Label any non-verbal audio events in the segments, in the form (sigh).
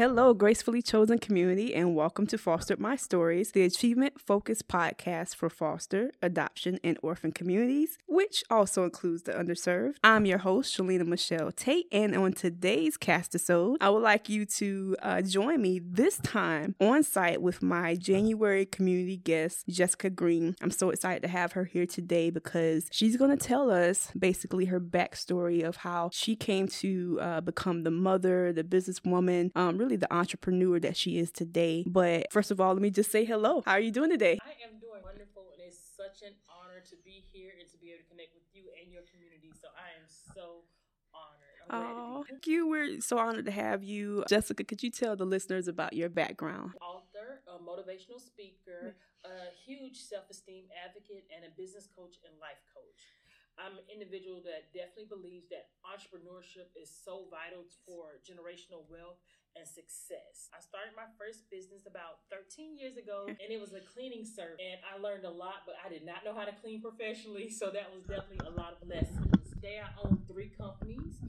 Hello, gracefully chosen community, and welcome to Fostered My Stories, the achievement focused podcast for foster, adoption, and orphan communities, which also includes the underserved. I'm your host, Shalina Michelle Tate, and on today's cast episode, I would like you to uh, join me this time on site with my January community guest, Jessica Green. I'm so excited to have her here today because she's going to tell us basically her backstory of how she came to uh, become the mother, the businesswoman, um, really the entrepreneur that she is today. But first of all, let me just say hello. How are you doing today? I am doing wonderful, and it's such an honor to be here and to be able to connect with you and your community. So I am so honored. Oh, thank you. We're so honored to have you. Jessica, could you tell the listeners about your background? Author, a motivational speaker, mm-hmm. a huge self esteem advocate, and a business coach and life coach. I'm an individual that definitely believes that entrepreneurship is so vital for generational wealth and success. I started my first business about 13 years ago (laughs) and it was a cleaning service. And I learned a lot, but I did not know how to clean professionally. So that was definitely a lot of lessons. Today I own three companies.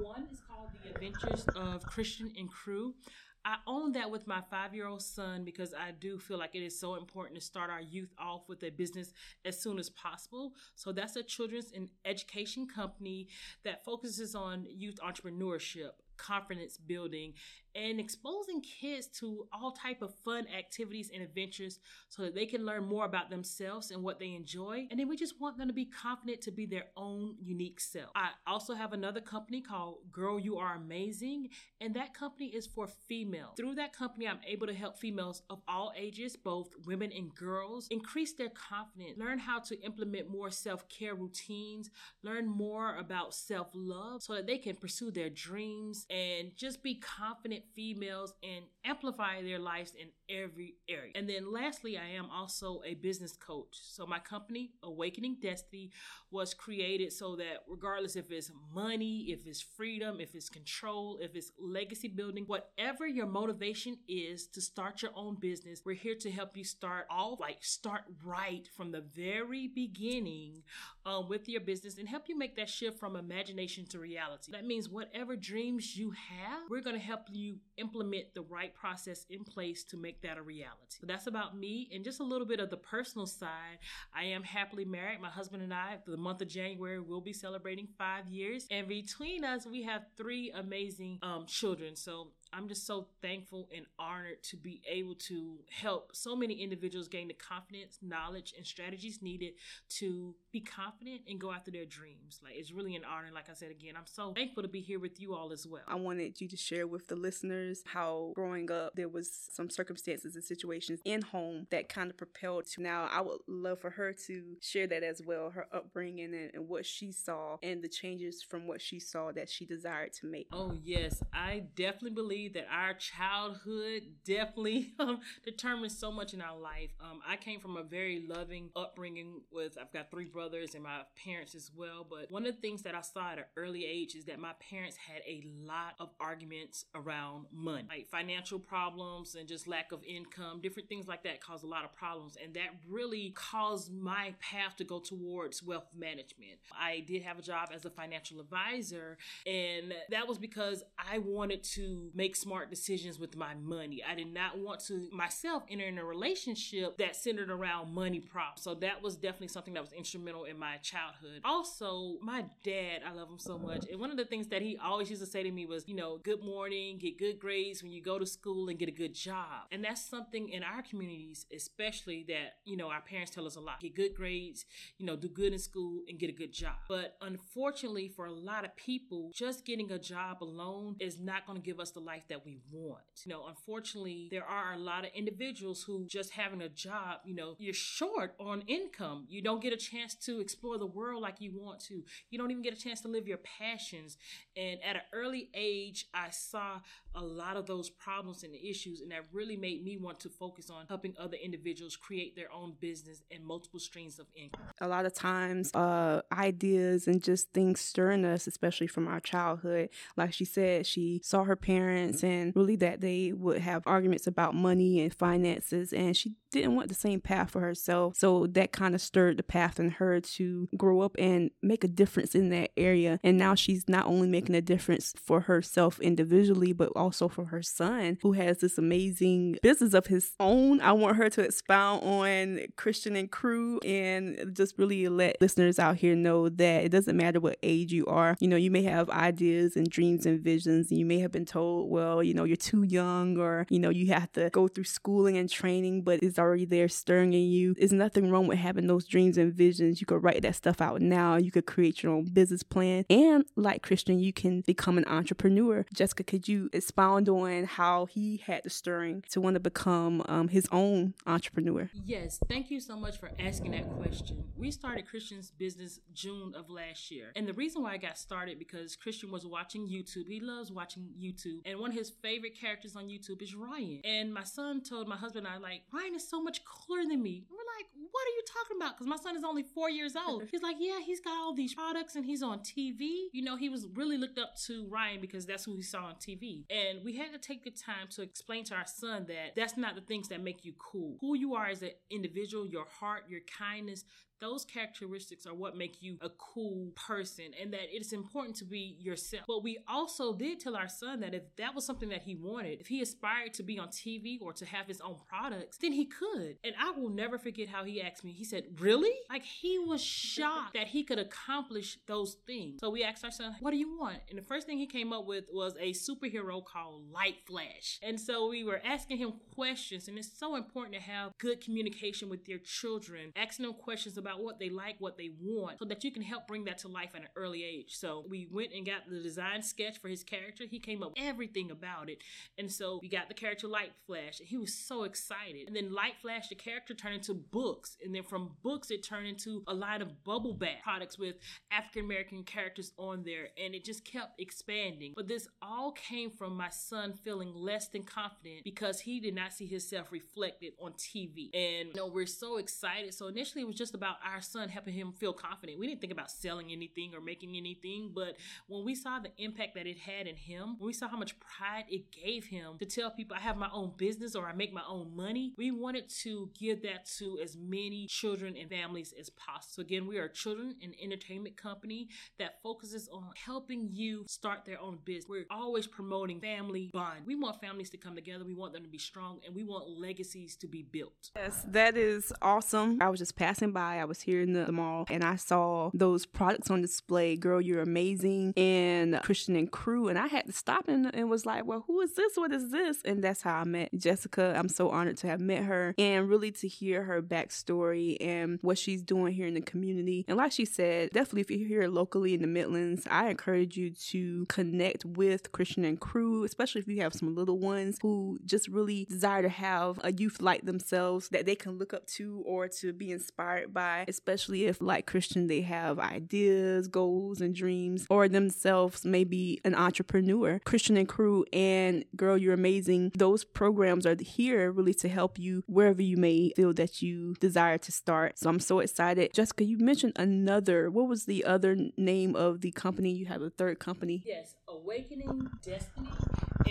One is called The Adventures of Christian and Crew. I own that with my five year old son because I do feel like it is so important to start our youth off with a business as soon as possible. So that's a children's and education company that focuses on youth entrepreneurship confidence building and exposing kids to all type of fun activities and adventures so that they can learn more about themselves and what they enjoy. And then we just want them to be confident to be their own unique self. I also have another company called girl you are amazing and that company is for females. Through that company i'm able to help females of all ages both women and girls increase their confidence learn how to implement more self-care routines learn more about self-love so that they can pursue their dreams and just be confident females and amplify their lives in every area. And then lastly, I am also a business coach. So my company, Awakening Destiny, was created so that regardless if it's money, if it's freedom, if it's control, if it's legacy building, whatever your motivation is to start your own business, we're here to help you start off, like start right from the very beginning um, with your business and help you make that shift from imagination to reality. That means whatever dreams you have, we're going to help you implement the right process in place to make that a reality. That's about me and just a little bit of the personal side. I am happily married. My husband and I, for the month of January, will be celebrating five years. And between us, we have three amazing um, children. So I'm just so thankful and honored to be able to help so many individuals gain the confidence, knowledge, and strategies needed to be confident and go after their dreams. Like it's really an honor. Like I said again, I'm so thankful to be here with you all as well. I wanted you to share with the listeners how growing up there was some circumstances and situations in home that kind of propelled to now. I would love for her to share that as well, her upbringing and, and what she saw and the changes from what she saw that she desired to make. Oh yes, I definitely believe that our childhood definitely (laughs) um, determines so much in our life. Um, I came from a very loving upbringing with, I've got three brothers and my parents as well. But one of the things that I saw at an early age is that my parents had a lot of arguments around money, like financial problems and just lack of income, different things like that cause a lot of problems. And that really caused my path to go towards wealth management. I did have a job as a financial advisor, and that was because I wanted to make make smart decisions with my money. I did not want to myself enter in a relationship that centered around money props. So that was definitely something that was instrumental in my childhood. Also, my dad, I love him so much. And one of the things that he always used to say to me was, you know, good morning, get good grades when you go to school and get a good job. And that's something in our communities, especially that, you know, our parents tell us a lot. Get good grades, you know, do good in school and get a good job. But unfortunately, for a lot of people, just getting a job alone is not going to give us the life that we want. You know, unfortunately, there are a lot of individuals who just having a job, you know, you're short on income. You don't get a chance to explore the world like you want to. You don't even get a chance to live your passions. And at an early age, I saw a lot of those problems and issues, and that really made me want to focus on helping other individuals create their own business and multiple streams of income. A lot of times, uh, ideas and just things stirring us, especially from our childhood. Like she said, she saw her parents parents and really that they would have arguments about money and finances. And she didn't want the same path for herself. So that kind of stirred the path in her to grow up and make a difference in that area. And now she's not only making a difference for herself individually, but also for her son, who has this amazing business of his own. I want her to expound on Christian and Crew and just really let listeners out here know that it doesn't matter what age you are. You know, you may have ideas and dreams and visions, and you may have been told, well, you know, you're too young, or, you know, you have to go through schooling and training, but it's already there stirring in you. There's nothing wrong with having those dreams and visions. You could write that stuff out now. You could create your own business plan. And like Christian, you can become an entrepreneur. Jessica, could you expound on how he had the stirring to want to become um, his own entrepreneur? Yes. Thank you so much for asking that question. We started Christian's business June of last year. And the reason why I got started because Christian was watching YouTube. He loves watching YouTube. And one of his favorite characters on YouTube is Ryan. And my son told my husband and I, like, Ryan is so much cooler than me. And we're like, what are you talking about? Because my son is only four years old. (laughs) He's like, yeah, he's got all these products and he's on TV. You know, he was really looked up to Ryan because that's who he saw on TV. And we had to take the time to explain to our son that that's not the things that make you cool. Who you are as an individual, your heart, your kindness, those characteristics are what make you a cool person and that it's important to be yourself. But we also did tell our son that if that was something that he wanted, if he aspired to be on TV or to have his own products, then he could. And I will never forget how he asked me, he said, Really? Like he was shocked that he could accomplish those things. So we asked our son, What do you want? And the first thing he came up with was a superhero called Light Flash. And so we were asking him questions, and it's so important to have good communication with your children, asking them questions about what they like, what they want, so that you can help bring that to life at an early age. So we went and got the design sketch for his character. He came up with everything about it. And so we got the character Light Flash. And he was so excited. And then Light Flash, the character turned into books. And then from books, it turned into a line of bubble bath products with African American characters on there. And it just kept expanding. But this all came from my son feeling less than confident because he did not see himself reflected on TV. And you know, we're so excited. So initially it was just about our son helping him feel confident. We didn't think about selling anything or making anything, but when we saw the impact that it had in him, when we saw how much pride it gave him to tell people I have my own business or I make my own money, we wanted to give that to as many children and families as possible. So again, we are a children and entertainment company that focuses on helping you start their own business. We're always promoting family bond. We want families to come together. We want them to be strong and we want legacies to be built. Yes, that is awesome. I was just passing by. Was here in the mall and I saw those products on display. Girl, you're amazing. And Christian and Crew. And I had to stop and, and was like, well, who is this? What is this? And that's how I met Jessica. I'm so honored to have met her and really to hear her backstory and what she's doing here in the community. And like she said, definitely if you're here locally in the Midlands, I encourage you to connect with Christian and Crew, especially if you have some little ones who just really desire to have a youth like themselves that they can look up to or to be inspired by, especially if, like Christian, they have ideas, goals, and dreams, or themselves maybe an entrepreneur. Christian and Crew and Girl, You're Amazing, those programs are here really to help you wherever you may feel that you desire to start. So I'm so excited. Jessica, you mentioned another. What was the other name of the company? You have a third company. Yes, Awakening Destiny.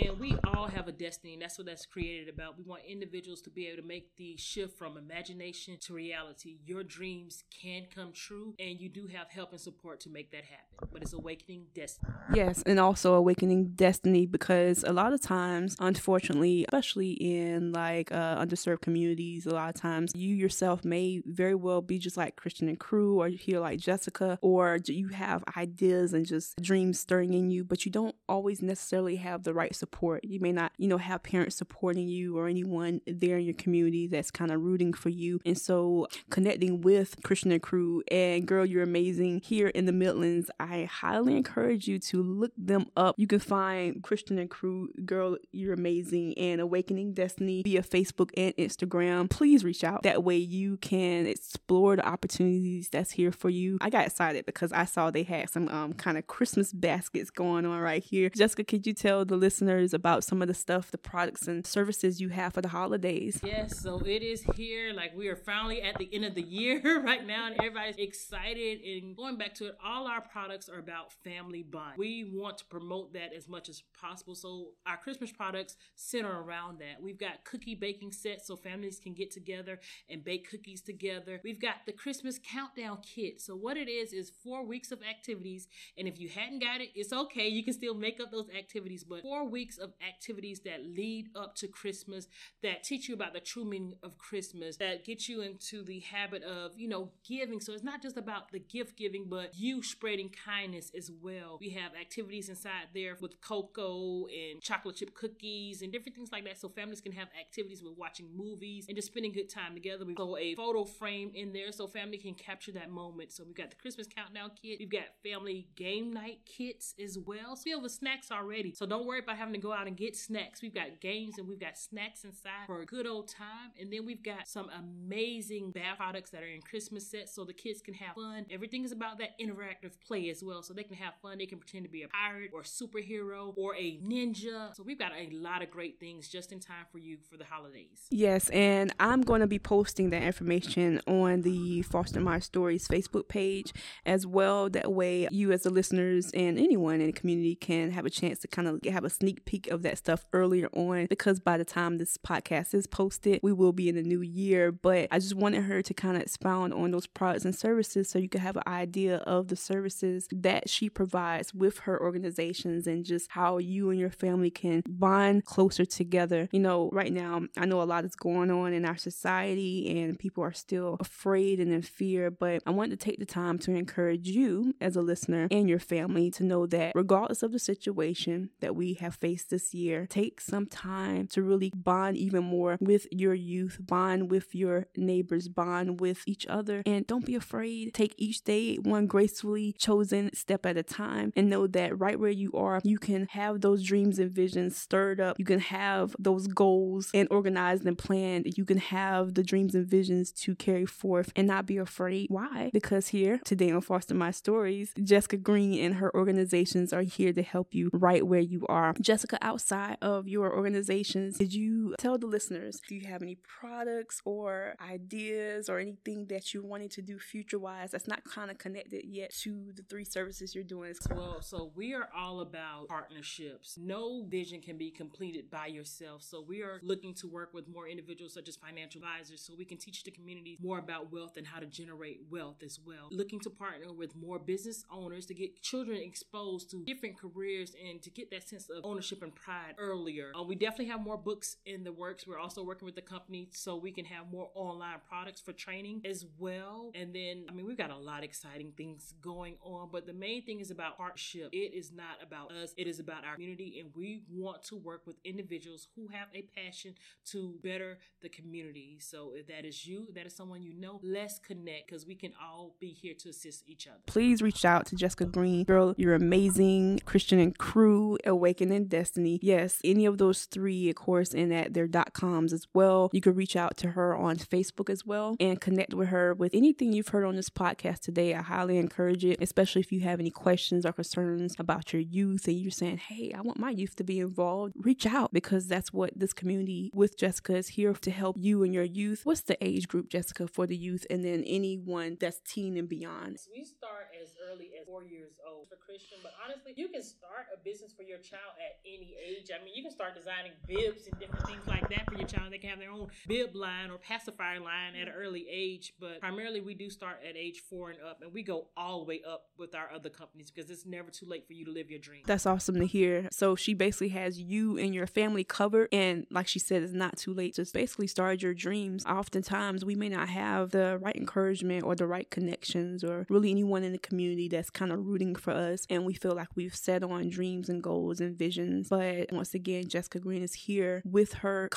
And we all have a destiny, and that's what that's created about. We want individuals to be able to make the shift from imagination to reality. Your dreams can come true, and you do have help and support to make that happen. But it's awakening destiny. Yes, and also awakening destiny because a lot of times, unfortunately, especially in like uh, underserved communities, a lot of times you yourself may very well be just like Christian and Crew, or hear like Jessica, or you have ideas and just dreams stirring in you, but you don't always necessarily have the right support. You may not, you know, have parents supporting you or anyone there in your community that's kind of rooting for you. And so connecting with Christian and Crew and Girl, You're Amazing here in the Midlands, I highly encourage you to look them up. You can find Christian and Crew, Girl, You're Amazing, and Awakening Destiny via Facebook and Instagram. Please reach out. That way you can explore the opportunities that's here for you. I got excited because I saw they had some um, kind of Christmas baskets going on right here. Jessica, could you tell the listeners about some of the stuff, the products and services you have for the holidays? Yes, so it is here. Like we are finally at the end of the year (laughs) right now, and everybody's excited. And going back to it, all our products are about family bond. We want to promote that as much as possible. So our Christmas products center around that. We've got cookie baking sets so families can get together and bake cookies together. We've got the Christmas countdown kit. So what it is is four weeks of activities, and if you hadn't got it, it's okay. You can still make up those activities, but four weeks of activities that lead up to Christmas that teach you about the true meaning of Christmas, that get you into the habit of, you know, giving. So it's not just about the gift giving, but you spreading kindness as well. We have activities inside there with cocoa and chocolate chip cookies and different things like that. So families can have activities with watching movies and just spending good time together. We throw a photo frame in there so family can capture that moment. So we've got the Christmas countdown kit. We've got family game night kits as well. Filled with snacks already. So don't worry about having to go out and get snacks. We've got games and we've got snacks inside for a good old time. And then we've got some amazing bath products that are in Christmas sets so the kids can have fun. Everything is about that interactive play as well. So they can have fun. They can pretend to be a pirate or a superhero or a ninja. So we've got a lot of great things just in time for you for the holidays. Yes, and I'm going to be posting that information on the Foster My Stories Facebook page as well. That way, you as the listeners and anyone in the community can have a chance to kind of have a sneak peek of that stuff earlier on because by the time this podcast is posted, we will be in the new year. But I just wanted her to kind of expound on those products and services so you can have an idea of the services that she provides with her organizations and just how you and your family can bond closer together. You know, right now, I know a lot is going on in our society and people are still afraid and in fear, but I want to take the time to encourage you as a listener and your family to know that regardless of the situation that we have faced this year, take some time to really bond even more with your youth, bond with your neighbors, bond with each other, and don't be afraid. Take each day one gracefully chosen step at a time and know that right where you are, you can have those dreams and visions stirred up. You can have those goals and organized and planned. You can have the dreams and visions to carry forth and not be afraid. Why? Because here today on Foster My Stories, Jessica Green and her organizations are here to help you right where you are. Jessica, outside of your organizations, did you tell the listeners, do you have any products or ideas or anything that you wanted to do future wise that's not kind of connected yet to the three services you're doing? Well, so we are all about partnerships. No vision can be completed by yourself. So we are looking to work with more individuals such as financial advisors so we can teach the community more about wealth and how to generate wealth as well. Looking to partner with more business owners to get children exposed to different careers and to get that sense of ownership and pride earlier. Uh, we definitely have more books in the works. We're also working with the company so we can have more online products for training as well. And then, I mean, we've got a lot of exciting things going on, but the main thing is about partnership. It is not about us, it is about our community, and we want to work with individuals who have a passion to better the community. So if that is you, that is someone you know, let's connect because we can all be here to assist each other. Please reach out to Jessica Green. Girl, you're amazing. Christian and Crew, Awakening Destiny. Yes, any of those three, of course, and at their dot coms as well. You can reach out to her on Facebook as well and connect with her with anything you've heard on this podcast today. I highly encourage it, especially if you have any questions or concerns about your youth and you're saying, hey, I want my youth to be involved. Reach out because that's what this community with Jessica is here to help you and your youth. What's the age group, Jessica, for the youth and then anyone that's teen and beyond? We start as early as four years old for Christian, but honestly, you can start a business for your child at any age. I mean, you can start designing bibs and different things like that for child. They can have their own bib line or pacifier line at an early age, but primarily we do start at age four and up, and we go all the way up with our other companies because it's never too late for you to live your dream. That's awesome to hear. So she basically has you and your family covered, and like she said, it's not too late to basically start your dreams. Oftentimes, we may not have the right encouragement or the right connections or really anyone in the community that's kind of rooting for us and we feel like we've set on dreams and goals and visions. But once again, Jessica Green is here with her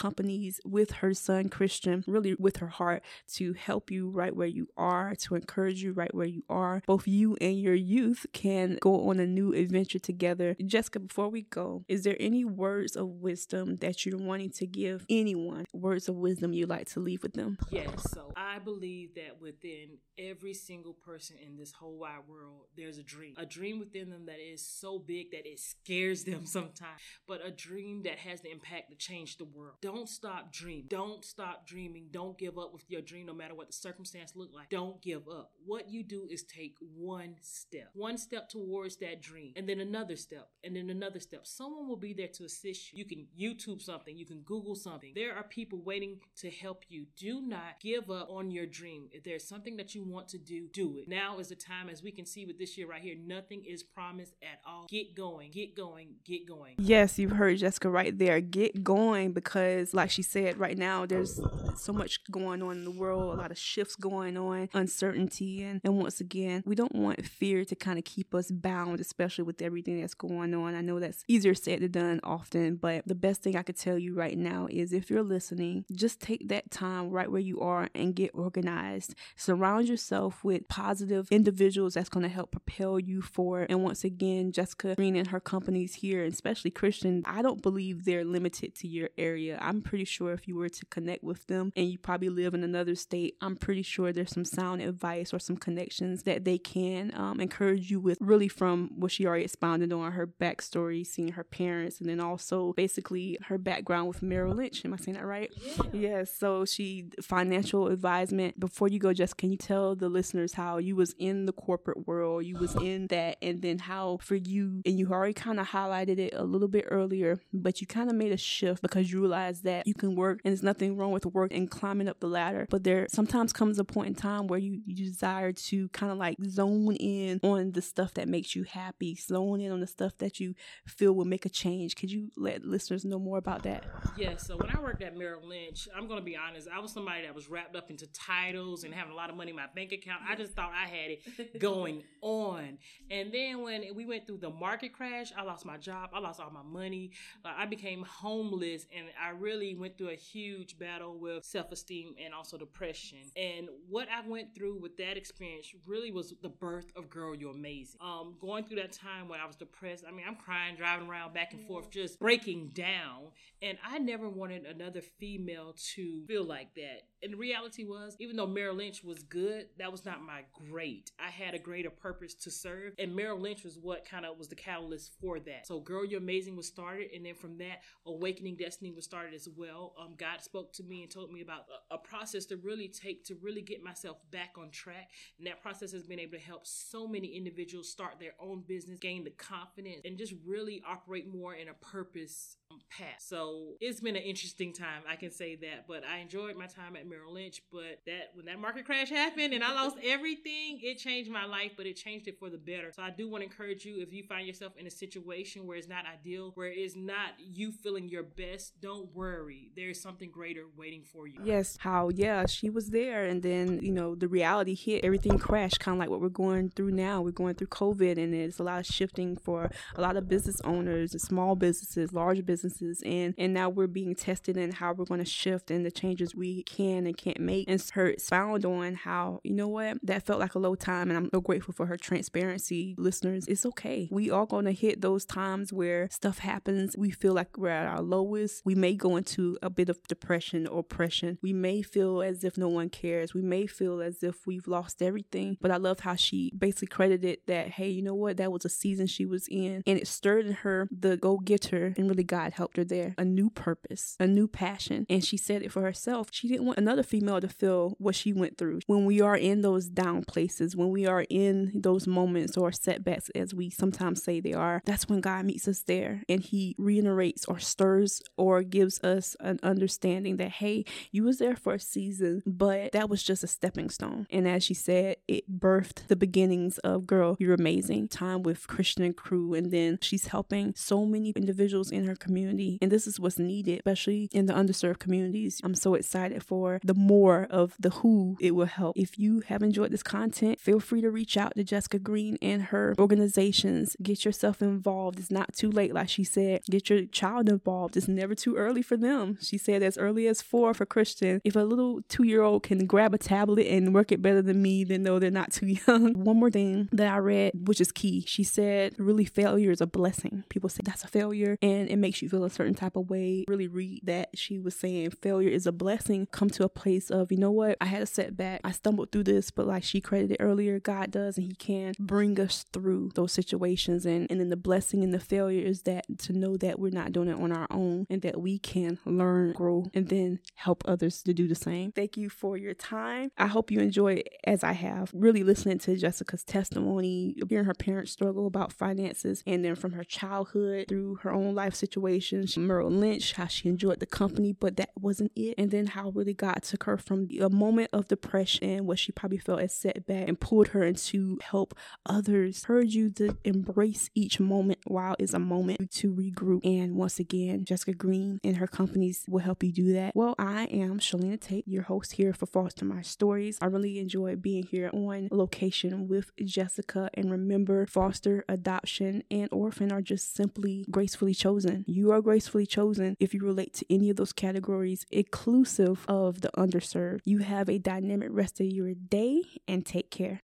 with her son Christian, really with her heart to help you right where you are, to encourage you right where you are. Both you and your youth can go on a new adventure together. Jessica, before we go, is there any words of wisdom that you're wanting to give anyone? Words of wisdom you like to leave with them? Yes. So I believe that within every single person in this whole wide world, there's a dream. A dream within them that is so big that it scares them (laughs) sometimes, but a dream that has the impact to change the world. Don't stop dreaming. Don't stop dreaming. Don't give up with your dream no matter what the circumstance look like. Don't give up. What you do is take one step. One step towards that dream and then another step and then another step. Someone will be there to assist you. You can YouTube something, you can Google something. There are people waiting to help you. Do not give up on your dream. If there's something that you want to do, do it. Now is the time, as we can see with this year right here, nothing is promised at all. Get going, get going, get going. Yes, you've heard Jessica right there. Get going because, like she said, right now there's so much going on in the world, a lot of shifts going on, uncertainty. And, and once again, we don't want fear to kind of keep us bound, especially with everything that's going on. I know that's easier said than done often, but the best thing I could tell you right now is if you're listening, just take that time right where you are and get organized. Surround yourself with positive individuals that's going to help propel you forward. And once again, Jessica Green and her companies here, especially Christian, I don't believe they're limited to your area. I'm pretty sure if you were to connect with them and you probably live in another state, I'm pretty sure there's some sound advice or some connections that they can um, encourage you with, really from what she already expounded on her backstory, seeing her parents, and then also basically her background with Merrill Lynch. Am I saying that right? Yeah. Yes. So she financial advisement. Before you go, just can you tell the listeners how you was in the corporate world, you was in that, and then how for you, and you already kind of highlighted it a little bit earlier, but you kind of made a shift because you realized that you can work, and there's nothing wrong with work and climbing up the ladder. But there sometimes comes a point in time where you, you desire to kind of like zone in on the stuff that makes you happy, zone in on the stuff that you feel will make a change. Could you let listeners know more about that? Yeah, so when I worked at Merrill Lynch, I'm going to be honest, I was somebody that was wrapped up into titles and having a lot of money in my bank account. I just thought I had it (laughs) going on. And then when we went through the market crash, I lost my job, I lost all my money, uh, I became homeless, and I really went through a huge battle with self esteem and also depression. And what I went through with that experience really was the birth of Girl, You're Amazing. Um, going through that time when I was depressed, I mean, I'm crying, driving around back and forth, just breaking down. And I never wanted another female to feel like that. And the reality was, even though Merrill Lynch was good, that was not my great. I had a greater purpose to serve, and Merrill Lynch was what kind of was the catalyst for that. So, Girl, You're Amazing was started, and then from that, Awakening Destiny was started as well. Um, God spoke to me and told me about a, a process to really take to really get myself back on track, and that process has been able to help so many individuals start their own business, gain the confidence, and just really operate more in a purpose path. So, it's been an interesting time, I can say that, but I enjoyed my time at Merrill Lynch, but that when that market crash happened and I lost (laughs) everything, it changed my life, but it changed it for the better. So I do want to encourage you if you find yourself in a situation where it's not ideal, where it's not you feeling your best, don't worry. There's something greater waiting for you. Yes, how yeah, she was there and then, you know, the reality hit, everything crashed, kind of like what we're going through now. We're going through COVID and it's a lot of shifting for a lot of business owners, small businesses, large businesses, and and now we're being tested in how we're going to shift and the changes we can and can't make. And her found on how, you know what, that felt like a low time. And I'm so grateful for her transparency. Listeners, it's okay. We are going to hit those times where stuff happens. We feel like we're at our lowest. We may go into a bit of depression or oppression. We may feel as if no one cares. We may feel as if we've lost everything. But I love how she basically credited that, hey, you know what, that was a season she was in. And it stirred in her the go getter. And really, God helped her there. A new purpose, a new passion. And she said it for herself. She didn't want another female to feel what she went through. When we are in those down places, when we are in those moments or setbacks, as we sometimes say they are, that's when God meets us there and He reiterates or stirs or gives us an understanding that, hey, you was there for a season, but that was just a stepping stone. And as she said, it birthed the beginnings of Girl, You're Amazing, time with Christian and crew. And then she's helping so many individuals in her community. And this is what's needed, especially in the underserved communities. I'm so excited for the more of the who it will help. If you have enjoyed this content, feel free to reach out out to Jessica Green and her organizations. Get yourself involved. It's not too late, like she said. Get your child involved. It's never too early for them. She said as early as four for Christian. If a little two year old can grab a tablet and work it better than me, then no, they're not too (laughs) young. One more thing that I read, which is key. She said, really, failure is a blessing. People say that's a failure and it makes you feel a certain type of way. Really read that. She was saying failure is a blessing. Come to a place of, you know what, I had a setback. I stumbled through this, but like she credited earlier, God does and He can bring us through those situations. And, and then the blessing and the failure is that to know that we're not doing it on our own and that we can learn, grow, and then help others to do the same. Thank you for your time. I hope you enjoy as I have really listening to Jessica's testimony, hearing her parents struggle about finances, and then from her childhood through her own life situations, Lynch, how she enjoyed the company, but that wasn't it. And then how really God took her from a moment of depression, what she probably felt as setback, and pulled her into help others. Heard you to embrace each moment while it's a moment to regroup. And once again, Jessica Green and her companies will help you do that. Well, I am Shalina Tate, your host here for Foster My Stories. I really enjoy being here on location with Jessica. And remember, foster, adoption, and orphan are just simply gracefully chosen. You are gracefully chosen if you relate to any of those categories, inclusive of the underserved. You have a dynamic rest of your day and take care.